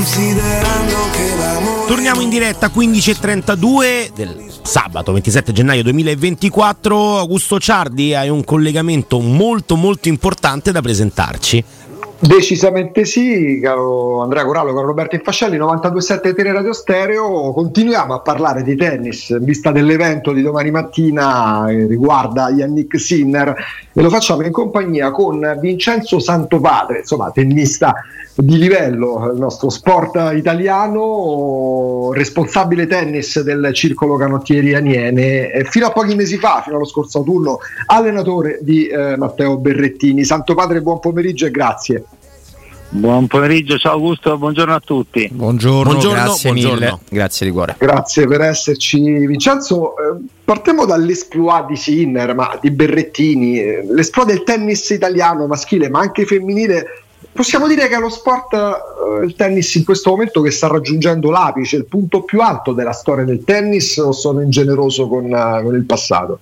considerando che l'amore Torniamo in diretta 15.32 del sabato 27 gennaio 2024. Augusto Ciardi, hai un collegamento molto molto importante da presentarci. Decisamente sì, caro Andrea Corallo, caro Roberto Infascelli, 92.7 Tele Radio Stereo. Continuiamo a parlare di tennis in vista dell'evento di domani mattina che riguarda Yannick Sinner e lo facciamo in compagnia con Vincenzo Santopadre, insomma tennista di livello, il nostro sport italiano, responsabile tennis del Circolo Canottieri Aniene, fino a pochi mesi fa, fino allo scorso autunno, allenatore di eh, Matteo Berrettini. Santopadre, buon pomeriggio e grazie. Buon pomeriggio, ciao Augusto, buongiorno a tutti. Buongiorno, Buongiorno, grazie buongiorno. mille. Grazie di cuore. Grazie per esserci. Vincenzo, eh, partiamo dall'esploit di Sinner, ma di Berrettini, eh, l'esploit del tennis italiano maschile, ma anche femminile. Possiamo dire che è lo sport, eh, il tennis in questo momento che sta raggiungendo l'apice, il punto più alto della storia del tennis o sono ingeneroso con, eh, con il passato?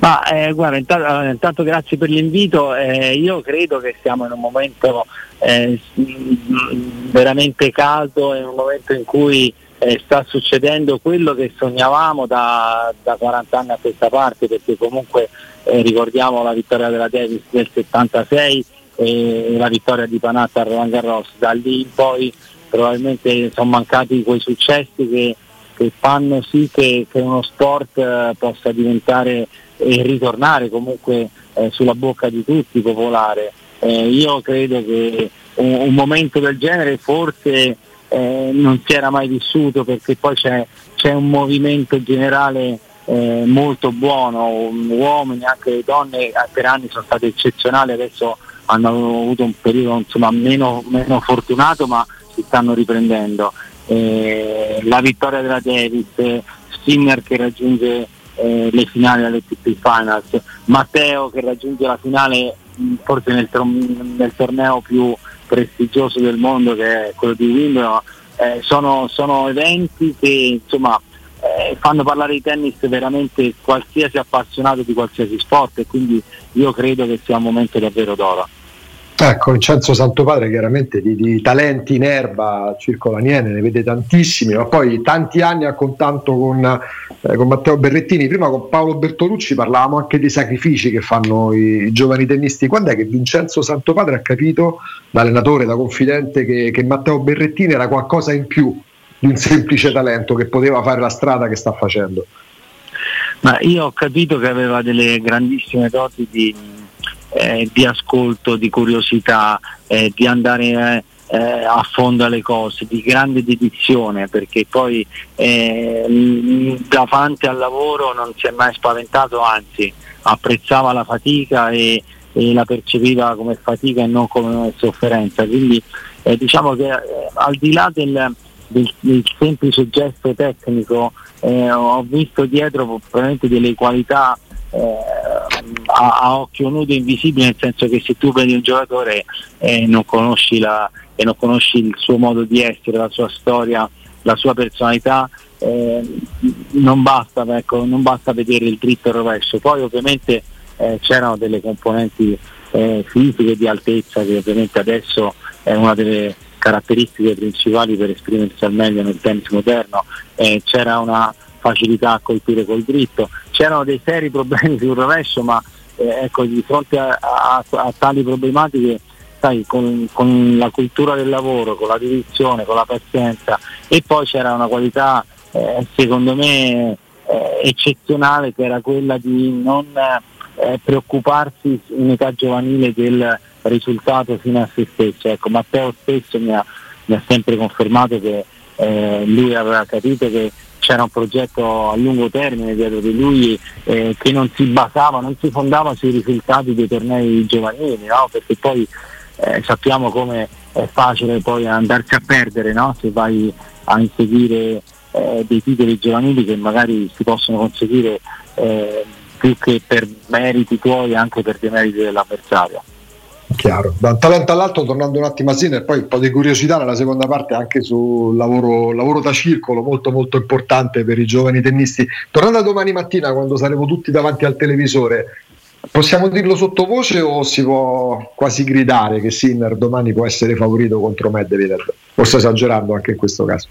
Ma eh, guarda, intanto, intanto grazie per l'invito. Eh, io credo che siamo in un momento eh, mh, veramente caldo, in un momento in cui eh, sta succedendo quello che sognavamo da, da 40 anni a questa parte, perché comunque ricordiamo la vittoria della Davis del 76 e la vittoria di Panatta a Roland Garros. Da lì in poi probabilmente sono mancati quei successi che che fanno sì che, che uno sport eh, possa diventare e ritornare comunque eh, sulla bocca di tutti popolare. Eh, io credo che un, un momento del genere forse eh, non si era mai vissuto perché poi c'è, c'è un movimento generale eh, molto buono, uomini, anche donne per anni sono state eccezionali, adesso hanno avuto un periodo insomma, meno, meno fortunato ma si stanno riprendendo eh, la vittoria della Davis, Sinner che raggiunge eh, le finali alle TP Finals, Matteo che raggiunge la finale mh, forse nel, nel torneo più prestigioso del mondo che è quello di Wimbledon, eh, sono, sono eventi che insomma eh, fanno parlare di tennis veramente qualsiasi appassionato di qualsiasi sport e quindi io credo che sia un momento davvero d'oro. Ecco, Vincenzo Santopadre chiaramente di, di talenti in erba, Circola Niene, ne vede tantissimi, ma poi tanti anni a contatto con, eh, con Matteo Berrettini. Prima con Paolo Bertolucci parlavamo anche dei sacrifici che fanno i, i giovani tennisti. Quando è che Vincenzo Santopadre ha capito, da allenatore, da confidente, che, che Matteo Berrettini era qualcosa in più di un semplice talento che poteva fare la strada che sta facendo? Ma io ho capito che aveva delle grandissime doti di, eh, di ascolto, di curiosità, eh, di andare eh, a fondo alle cose, di grande dedizione, perché poi eh, mh, davanti al lavoro non si è mai spaventato, anzi apprezzava la fatica e, e la percepiva come fatica e non come sofferenza. Quindi eh, diciamo che al di là del, del, del semplice gesto tecnico eh, ho visto dietro probabilmente delle qualità eh, a, a occhio nudo invisibili, nel senso che se tu vedi un giocatore e non conosci la, e non conosci il suo modo di essere, la sua storia, la sua personalità, eh, non, basta, ecco, non basta vedere il dritto e il rovescio. Poi ovviamente eh, c'erano delle componenti eh, fisiche di altezza che ovviamente adesso è una delle caratteristiche principali per esprimersi al meglio nel tennis moderno, eh, c'era una facilità a colpire col dritto, c'erano dei seri problemi sul rovescio, ma eh, ecco, di fronte a, a- a tali problematiche, sai, con, con la cultura del lavoro, con la dedizione, con la pazienza e poi c'era una qualità eh, secondo me eh, eccezionale che era quella di non eh, preoccuparsi in età giovanile del risultato fino a se stesso. Ecco, Matteo stesso mi ha, mi ha sempre confermato che eh, lui aveva capito che c'era un progetto a lungo termine dietro di lui eh, che non si basava, non si fondava sui risultati dei tornei giovanili, no? perché poi eh, sappiamo come è facile poi andarsi a perdere no? se vai a inseguire eh, dei titoli giovanili che magari si possono conseguire eh, più che per meriti tuoi anche per dei meriti dell'avversario. Chiaro, da un talento all'altro, tornando un attimo a Sinner, poi un po' di curiosità nella seconda parte anche sul lavoro, lavoro da circolo, molto molto importante per i giovani tennisti. Tornando a domani mattina, quando saremo tutti davanti al televisore, Possiamo dirlo sottovoce o si può quasi gridare che Sinner domani può essere favorito contro Medvedev? Sto esagerando anche in questo caso?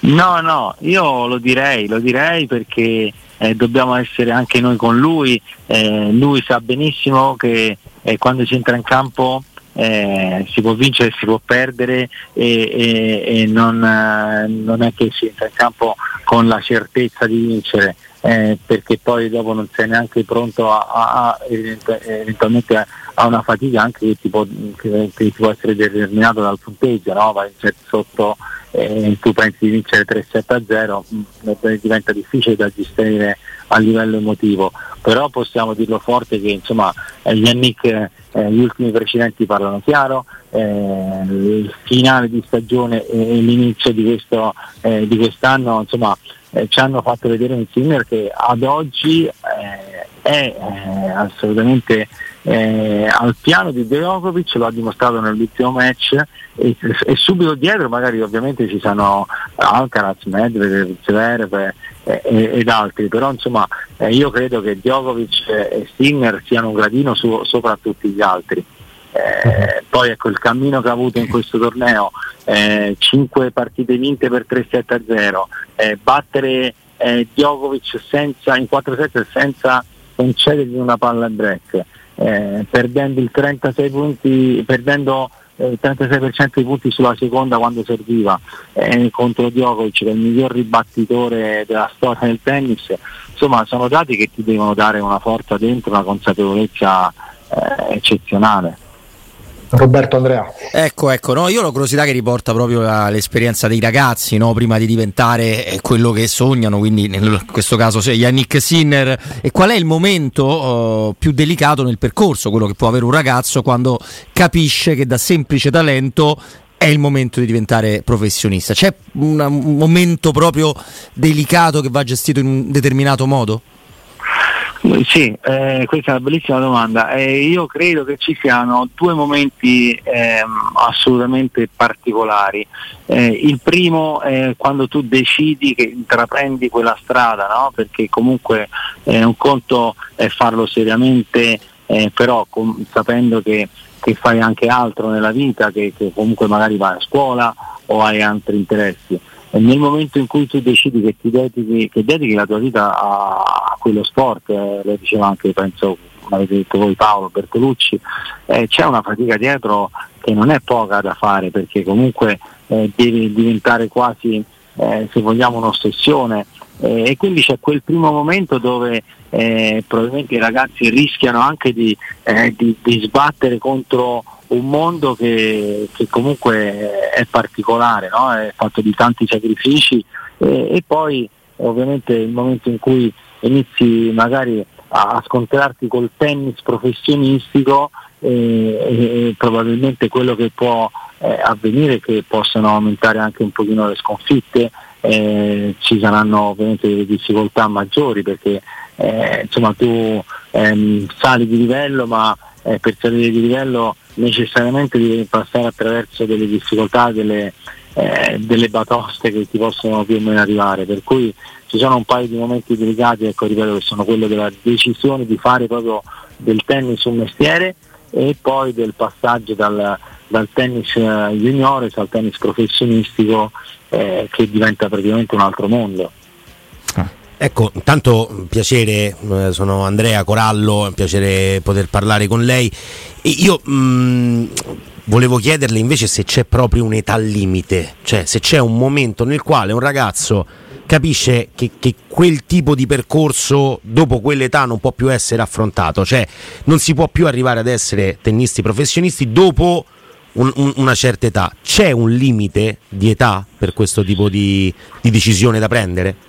No, no, io lo direi, lo direi perché eh, dobbiamo essere anche noi con lui. Eh, lui sa benissimo che eh, quando si entra in campo eh, si può vincere, si può perdere e, e, e non, eh, non, è che si entra in campo con la certezza di vincere. Eh, perché poi dopo non sei neanche pronto a, a, a eventualmente a, una fatica anche che ti può, che, che ti può essere determinato dal punteggio, no? vai sotto e tu pensi di vincere 3-7-0 mm, diventa difficile da gestire a livello emotivo però possiamo dirlo forte che insomma eh, Yannick eh, gli ultimi precedenti parlano chiaro eh, il finale di stagione e l'inizio di, questo, eh, di quest'anno insomma eh, ci hanno fatto vedere un Sinner che ad oggi eh, è assolutamente eh, al piano di Djokovic, lo ha dimostrato nell'ultimo match e, e, subito dietro magari ovviamente ci sono Alcaraz, Medvedev, Zverev eh, ed altri, però insomma eh, io credo che Djokovic e Sinner siano un gradino su, sopra tutti gli altri. Eh, poi ecco il cammino che ha avuto in questo torneo, eh, 5 partite vinte per 3-7-0, eh, battere eh, Djokovic senza, in 4-7 senza concedergli una palla a break, eh, perdendo il 36 punti, perdendo eh, il 36% dei punti sulla seconda quando serviva. Eh, contro Djokovic che è il miglior ribattitore della storia del tennis. Insomma sono dati che ti devono dare una forza dentro una consapevolezza eh, eccezionale Roberto Andrea. Ecco, ecco, no, io ho la curiosità che riporta proprio l'esperienza dei ragazzi, no, prima di diventare eh, quello che sognano, quindi in questo caso sì, Yannick Sinner. E qual è il momento uh, più delicato nel percorso, quello che può avere un ragazzo quando capisce che da semplice talento è il momento di diventare professionista? C'è un momento proprio delicato che va gestito in un determinato modo? Sì, eh, questa è una bellissima domanda. Eh, io credo che ci siano due momenti eh, assolutamente particolari. Eh, il primo è quando tu decidi che intraprendi quella strada, no? perché comunque è un conto è farlo seriamente, eh, però com- sapendo che, che, fai anche altro nella vita, che, che comunque magari vai a scuola o hai altri interessi nel momento in cui tu decidi che ti dedichi, che dedichi la tua vita a, quello sport, eh, lo diceva anche penso l'avete detto voi Paolo Bertolucci, eh, c'è una fatica dietro che non è poca da fare perché comunque eh, devi diventare quasi eh, se vogliamo un'ossessione. Eh, e quindi c'è quel primo momento dove eh, probabilmente i ragazzi rischiano anche di, eh, di, di sbattere contro un mondo che, che comunque è particolare, no? è fatto di tanti sacrifici e, e, poi ovviamente il momento in cui inizi magari a, scontrarti col tennis professionistico e, e, probabilmente quello che può eh, avvenire è che possano aumentare anche un pochino le sconfitte, eh, ci saranno ovviamente delle difficoltà maggiori perché eh, insomma tu ehm, sali di livello ma eh, per salire di livello necessariamente devi passare attraverso delle difficoltà, delle, eh, delle batoste che ti possono più o meno arrivare, per cui ci sono un paio di momenti delicati, ecco ripeto che sono quello della decisione di fare proprio del tennis un mestiere e poi del passaggio dal, dal tennis eh, juniores al tennis professionistico eh, che diventa praticamente un altro mondo. Ecco, intanto piacere, eh, sono Andrea Corallo, è un piacere poter parlare con lei. Io mh, mm, volevo chiederle invece se c'è proprio un'età limite, cioè se c'è un momento nel quale un ragazzo capisce che, che, quel tipo di percorso dopo quell'età non può più essere affrontato, cioè non si può più arrivare ad essere tennisti professionisti dopo un, un, una certa età. C'è un limite di età per questo tipo di, di decisione da prendere?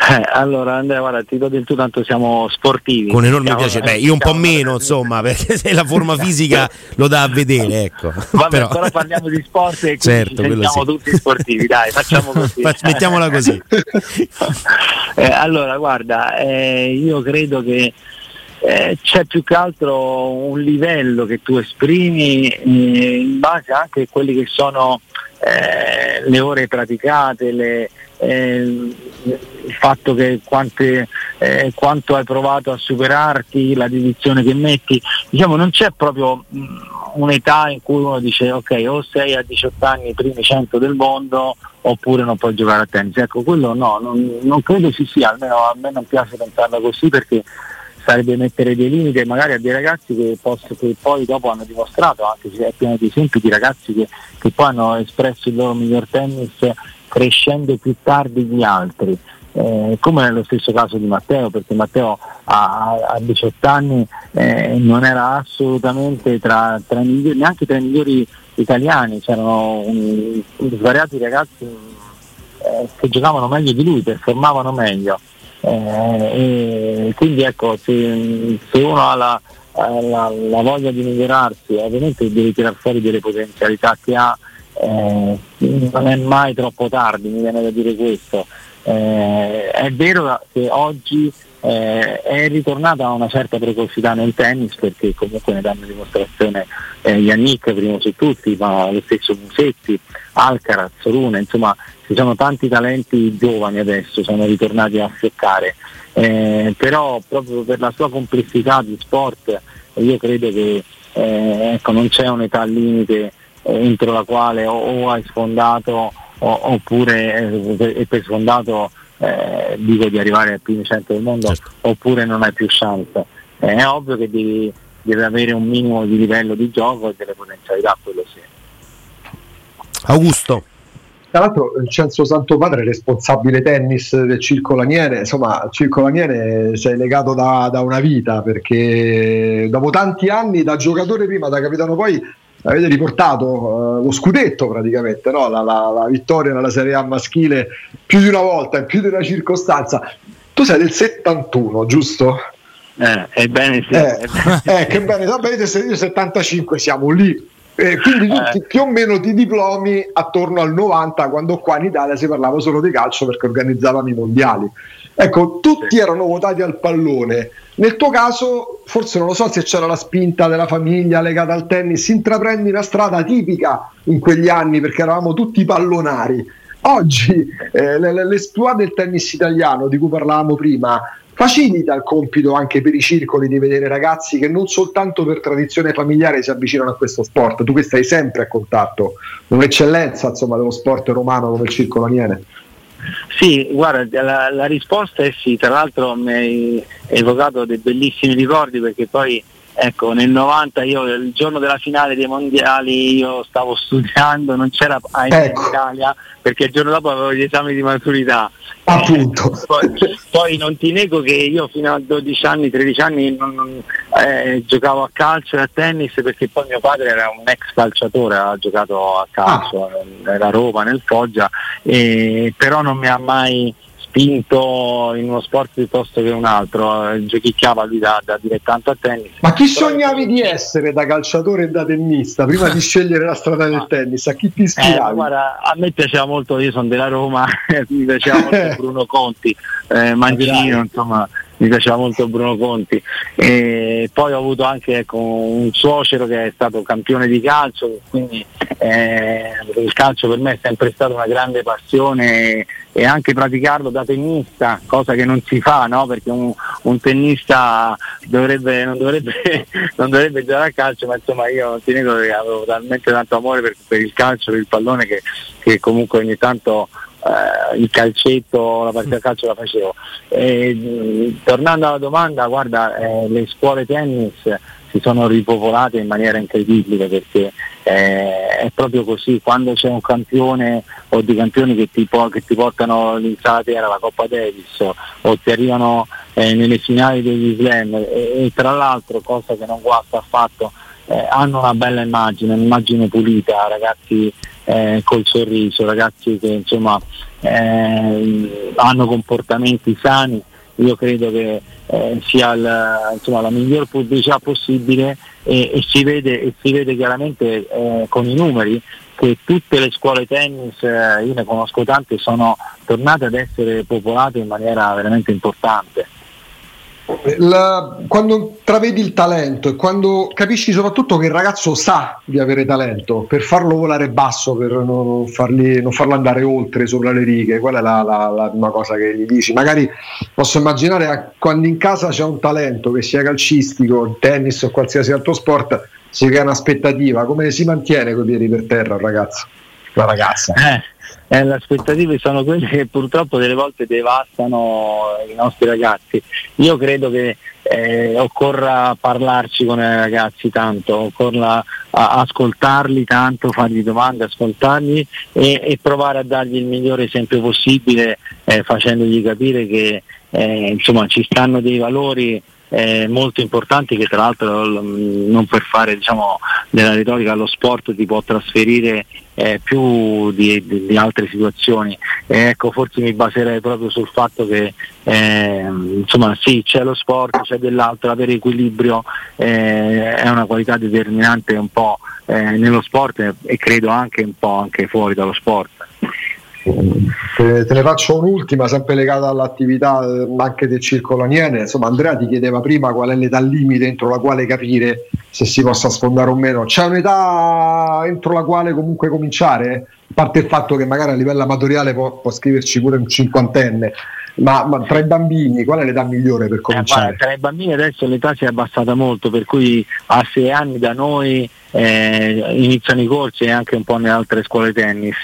Eh, allora Andrea, guarda, ti do del tu, tanto siamo sportivi. Con enorme siamo, piacere, Beh, io un po' meno, insomma, perché se la forma fisica lo dà a vedere, ecco. Vabbè, però, però parliamo di sport e certo, siamo sì. tutti sportivi, dai, facciamo così. Mettiamola così. eh, allora, guarda, eh, io credo che eh, c'è più che altro un livello che tu esprimi eh, in base anche a quelli che sono eh, le ore praticate, le, eh, il fatto che quante eh, quanto hai provato a superarti, la dedizione che metti, diciamo non c'è proprio mh, un'età in cui uno dice ok o sei a 18 anni i primi 100 del mondo oppure non puoi giocare a tennis, ecco quello no, non, non credo ci sia, almeno a me non piace pensarla così perché sarebbe mettere dei limiti magari a dei ragazzi che, posso, che poi dopo hanno dimostrato, anche se è pieno di esempi di ragazzi che, che poi hanno espresso il loro miglior tennis crescendo più tardi di altri. Eh, come nello stesso caso di Matteo, perché Matteo a, a 18 anni eh, non era assolutamente tra, tra migliori, neanche tra i migliori italiani, c'erano un, svariati ragazzi eh, che giocavano meglio di lui, performavano meglio. Eh, quindi ecco, se, se uno ha la, la, la, voglia di migliorarsi, ovviamente deve tirare fuori delle potenzialità che ha, eh, non è mai troppo tardi, mi viene da dire questo. Eh, è vero che oggi eh, è ritornata una certa precocità nel tennis perché comunque ne danno dimostrazione eh, Yannick primo su tutti, ma lo stesso Musetti, Alcaraz, Rune, insomma ci sono tanti talenti giovani adesso, sono ritornati a seccare, eh, però proprio per la sua complessità di sport io credo che eh, ecco, non c'è un'età limite entro la quale o, o hai sfondato o, oppure eh, per sfondato eh, dico di arrivare al primo centro del mondo certo. oppure non hai più chance. Eh, è ovvio che devi, devi, avere un minimo di livello di gioco e delle potenzialità, quello sì. Augusto. Tra l'altro Vincenzo Santo Padre, responsabile tennis del Circo Laniere, insomma il Circo Laniere sei legato da, da, una vita perché dopo tanti anni da giocatore prima, da capitano poi avete riportato uh, lo scudetto praticamente, no? la, la, la, vittoria nella Serie A maschile più di una volta, in più di una circostanza. Tu sei del 71, giusto? Eh, ebbene sì. Eh, eh, che bene, vabbè, io 75 siamo lì. Eh, quindi tutti eh. più o meno di diplomi attorno al 90, quando qua in Italia si parlava solo di calcio perché organizzavamo i mondiali. Ecco, tutti erano votati al pallone. Nel tuo caso, forse non lo so se c'era la spinta della famiglia legata al tennis, intraprendi una strada tipica in quegli anni perché eravamo tutti pallonari. Oggi eh, l'esploit del tennis italiano di cui parlavamo prima facilita il compito anche per i circoli di vedere ragazzi che non soltanto per tradizione familiare si avvicinano a questo sport, tu che stai sempre a contatto, un'eccellenza insomma, dello sport romano come il circolo Aniene. Sì, guarda, la, la, risposta è sì, tra l'altro mi hai evocato dei bellissimi ricordi perché poi ecco, nel 90 io il giorno della finale dei mondiali io stavo studiando, non c'era ecco. in Italia perché il giorno dopo avevo gli esami di maturità. Appunto. Eh, poi, poi, non ti nego che io fino a 12 anni, 13 anni non, eh, giocavo a calcio e a tennis perché poi mio padre era un ex calciatore, ha giocato a calcio, ah. era Roma nel Foggia, eh, però non mi ha mai spinto in uno sport piuttosto che un altro, eh, giochicchiava lui da, da dilettante a tennis. Ma chi sognavi di essere da calciatore e da tennista prima di scegliere la strada del tennis? A chi ti ispiravi? Eh, guarda, a me piaceva molto, io sono della Roma, mi piaceva molto Bruno Conti, eh, Mancino, insomma mi piaceva molto Bruno Conti e poi ho avuto anche ecco, un suocero che è stato campione di calcio quindi eh, il calcio per me è sempre stata una grande passione e anche praticarlo da tennista cosa che non si fa no? perché un, un tennista dovrebbe, non, dovrebbe, non, dovrebbe, giocare a calcio ma insomma io avevo talmente tanto amore per, per il calcio, per il pallone che, che comunque ogni tanto eh, il calcetto, la partita a calcio la facevo. E, tornando alla domanda, guarda, eh, le scuole tennis si sono ripopolate in maniera incredibile perché eh, è proprio così, quando c'è un campione o dei campioni che ti, po- che ti portano l'insalatera, la Coppa Davis o ti arrivano eh, nelle finali degli slam e, e, tra l'altro, cosa che non guasta affatto, eh, hanno una bella immagine, un'immagine pulita, ragazzi eh, col sorriso, ragazzi che insomma eh, hanno comportamenti sani, io credo che eh, sia il, insomma, la miglior pubblicità possibile e, e, si, vede, e si, vede, chiaramente eh, con i numeri che tutte le scuole tennis, eh, io ne conosco tante, sono tornate ad essere popolate in maniera veramente importante. La, quando intravedi il talento e quando capisci soprattutto che il ragazzo sa di avere talento per farlo volare basso, per non, farli, non farlo andare oltre sopra le righe, quella è la, la, la, prima cosa che gli dici. Magari posso immaginare quando in casa c'è un talento, che sia calcistico, tennis o qualsiasi altro sport, si crea un'aspettativa. Come si mantiene coi piedi per terra un ragazzo? La ragazza. Eh eh, le aspettative sono quelle che purtroppo delle volte devastano i nostri ragazzi. Io credo che eh, occorra parlarci con i ragazzi tanto, occorra ascoltarli tanto, fargli domande, ascoltarli e, e, provare a dargli il migliore esempio possibile eh, facendogli capire che eh, insomma, ci stanno dei valori eh, molto importanti che tra l'altro non per fare diciamo, della retorica allo sport ti può trasferire eh, più di, di, di, altre situazioni. Eh, ecco, forse mi baserei proprio sul fatto che eh, insomma sì, c'è lo sport, c'è dell'altro, avere equilibrio eh, è una qualità determinante un po' eh, nello sport e credo anche un po' anche fuori dallo sport. Te, te, ne faccio un'ultima, sempre legata all'attività anche del circolo Aniene. Insomma, Andrea ti chiedeva prima qual è l'età limite entro la quale capire se si possa sfondare o meno. C'è un'età entro la quale comunque cominciare? A parte il fatto che magari a livello amatoriale può, può scriverci pure un cinquantenne, ma, ma, tra i bambini qual è l'età migliore per cominciare? Eh, tra i bambini adesso l'età si è abbassata molto, per cui a sei anni da noi eh, iniziano i corsi anche un po' nelle altre scuole tennis.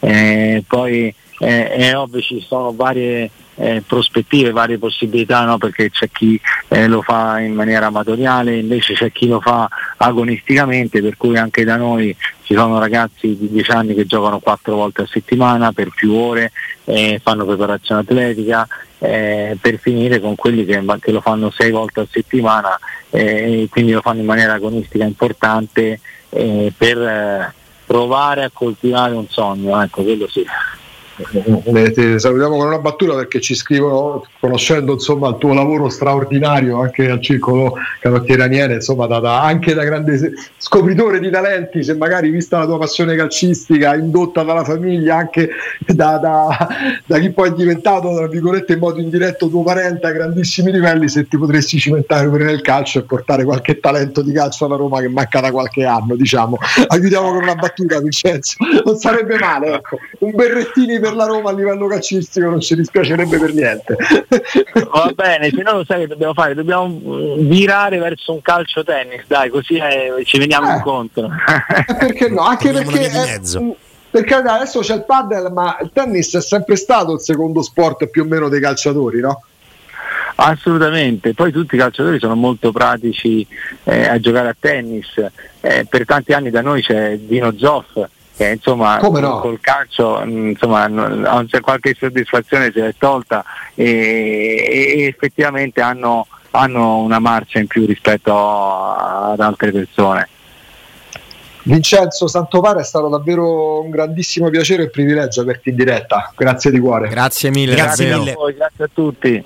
Eh, poi eh, è ovvio ci sono varie eh, prospettive, varie possibilità, no? perché c'è chi eh, lo fa in maniera amatoriale, invece c'è chi lo fa agonisticamente, per cui anche da noi ci sono ragazzi di 10 anni che giocano 4 volte a settimana per più ore, eh, fanno preparazione atletica, eh, per finire con quelli che, che, lo fanno 6 volte a settimana eh, e quindi lo fanno in maniera agonistica importante eh, per provare a coltivare un sogno, ecco quello sì. Eh, ti salutiamo con una battuta perché ci scrivono, conoscendo insomma, il tuo lavoro straordinario anche al circolo canottiere Aniene, insomma, da, da, anche da grande scopritore di talenti, se magari vista la tua passione calcistica, indotta dalla famiglia, anche da, da, da chi poi è diventato, tra virgolette, in modo indiretto tuo parente a grandissimi livelli, se ti potresti cimentare pure nel calcio e portare qualche talento di calcio alla Roma che manca da qualche anno, diciamo. Aiutiamo con una battuta, Vincenzo, non sarebbe male, ecco. Un berrettini per per la Roma a livello calcistico non ci dispiacerebbe per niente. Va bene, se no lo sai che dobbiamo fare? Dobbiamo mm, virare verso un calcio tennis, dai, così eh, ci veniamo eh. incontro. Eh, perché no? Anche perché... È, perché adesso c'è il paddle, ma il tennis è sempre stato il secondo sport più o meno dei calciatori, no? Assolutamente, poi tutti i calciatori sono molto pratici eh, a giocare a tennis, eh, per tanti anni da noi c'è Dino Zoff che insomma no? col calcio insomma, non c'è qualche soddisfazione se l'è tolta e, e effettivamente hanno, hanno, una marcia in più rispetto ad altre persone. Vincenzo Santovare è stato davvero un grandissimo piacere e privilegio averti in diretta, grazie di cuore. Grazie mille, grazie, grazie, a, voi, grazie a tutti.